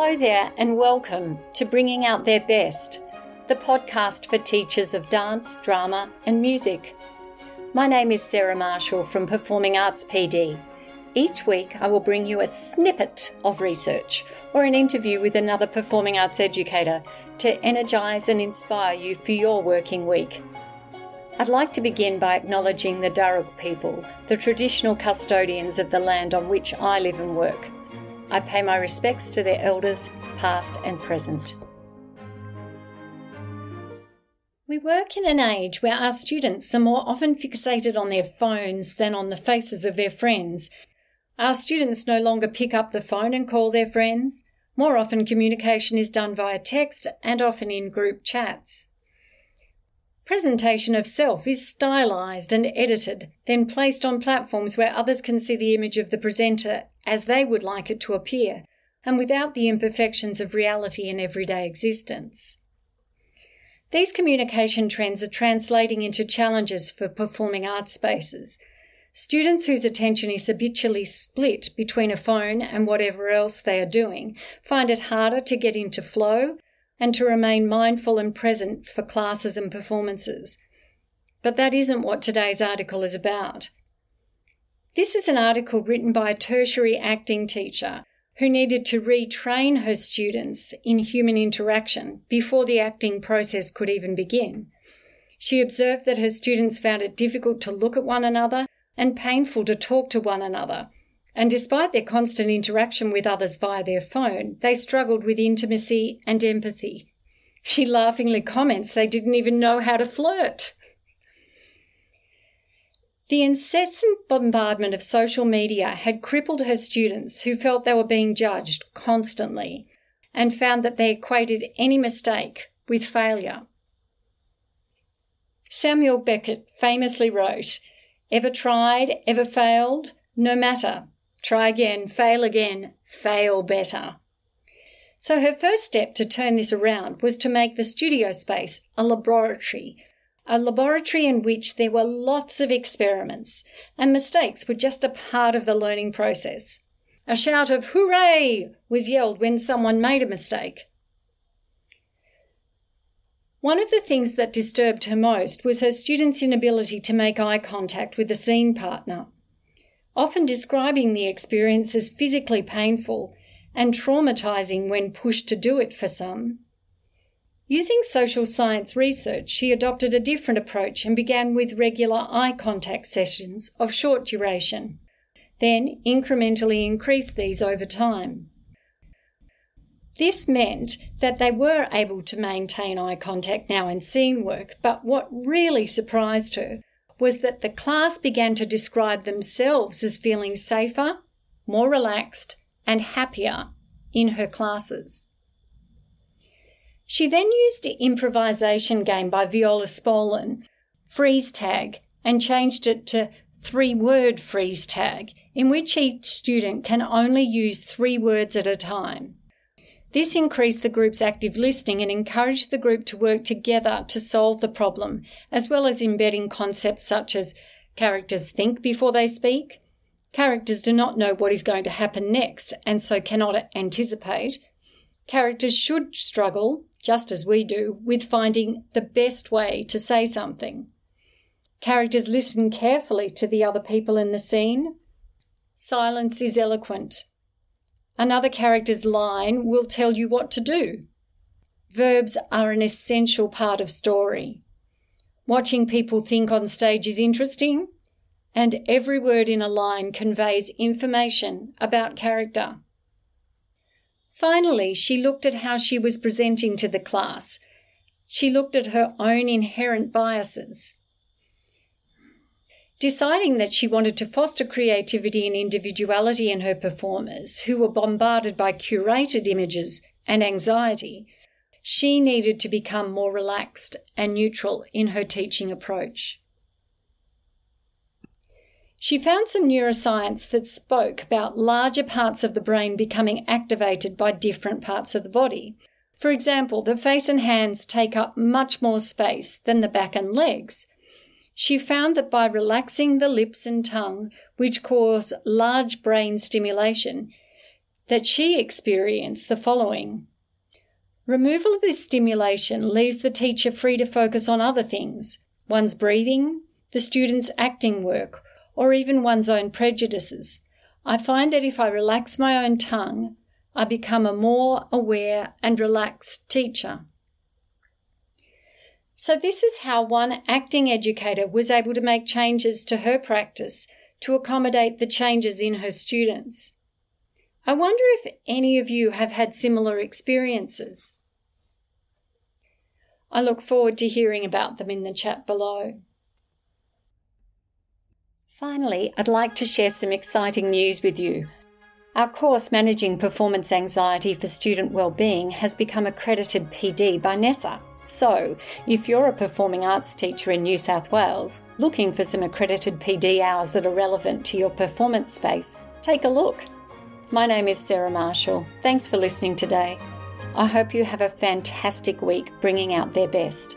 Hello there, and welcome to Bringing Out Their Best, the podcast for teachers of dance, drama, and music. My name is Sarah Marshall from Performing Arts PD. Each week, I will bring you a snippet of research or an interview with another performing arts educator to energise and inspire you for your working week. I'd like to begin by acknowledging the Darug people, the traditional custodians of the land on which I live and work. I pay my respects to their elders, past and present. We work in an age where our students are more often fixated on their phones than on the faces of their friends. Our students no longer pick up the phone and call their friends. More often, communication is done via text and often in group chats. Presentation of self is stylized and edited, then placed on platforms where others can see the image of the presenter as they would like it to appear, and without the imperfections of reality in everyday existence. These communication trends are translating into challenges for performing arts spaces. Students whose attention is habitually split between a phone and whatever else they are doing find it harder to get into flow and to remain mindful and present for classes and performances. But that isn't what today's article is about. This is an article written by a tertiary acting teacher who needed to retrain her students in human interaction before the acting process could even begin. She observed that her students found it difficult to look at one another and painful to talk to one another, and despite their constant interaction with others via their phone, they struggled with intimacy and empathy. She laughingly comments they didn't even know how to flirt. The incessant bombardment of social media had crippled her students who felt they were being judged constantly and found that they equated any mistake with failure. Samuel Beckett famously wrote, Ever tried, ever failed? No matter. Try again, fail again, fail better. So her first step to turn this around was to make the studio space a laboratory, a laboratory in which there were lots of experiments, and mistakes were just a part of the learning process. A shout of hooray was yelled when someone made a mistake. One of the things that disturbed her most was her students' inability to make eye contact with a scene partner often describing the experience as physically painful and traumatizing when pushed to do it for some. Using social science research, she adopted a different approach and began with regular eye contact sessions of short duration, then incrementally increased these over time. This meant that they were able to maintain eye contact now in scene work, but what really surprised her was that the class began to describe themselves as feeling safer, more relaxed, and happier in her classes. She then used an improvisation game by Viola Spolin, Freeze Tag, and changed it to three word freeze tag, in which each student can only use three words at a time. This increased the group's active listening and encouraged the group to work together to solve the problem, as well as embedding concepts such as characters think before they speak, characters do not know what is going to happen next and so cannot anticipate, characters should struggle, just as we do, with finding the best way to say something. Characters listen carefully to the other people in the scene. Silence is eloquent. Another character's line will tell you what to do. Verbs are an essential part of story. Watching people think on stage is interesting, and every word in a line conveys information about character. Finally, she looked at how she was presenting to the class. She looked at her own inherent biases. Deciding that she wanted to foster creativity and individuality in her performers, who were bombarded by curated images and anxiety, she needed to become more relaxed and neutral in her teaching approach. She found some neuroscience that spoke about larger parts of the brain becoming activated by different parts of the body. For example, the face and hands take up much more space than the back and legs, she found that by relaxing the lips and tongue, which cause large brain stimulation, that she experienced the following. Removal of this stimulation leaves the teacher free to focus on other things one's breathing, the student's acting work, or even one's own prejudices. I find that if I relax my own tongue, I become a more aware and relaxed teacher. So, this is how one acting educator was able to make changes to her practice to accommodate the changes in her students. I wonder if any of you have had similar experiences. I look forward to hearing about them in the chat below. Finally, I'd like to share some exciting news with you. Our course Managing Performance Anxiety for Student Wellbeing has become accredited PD by NESA. So, if you're a performing arts teacher in New South Wales looking for some accredited PD hours that are relevant to your performance space, take a look. My name is Sarah Marshall. Thanks for listening today. I hope you have a fantastic week bringing out their best.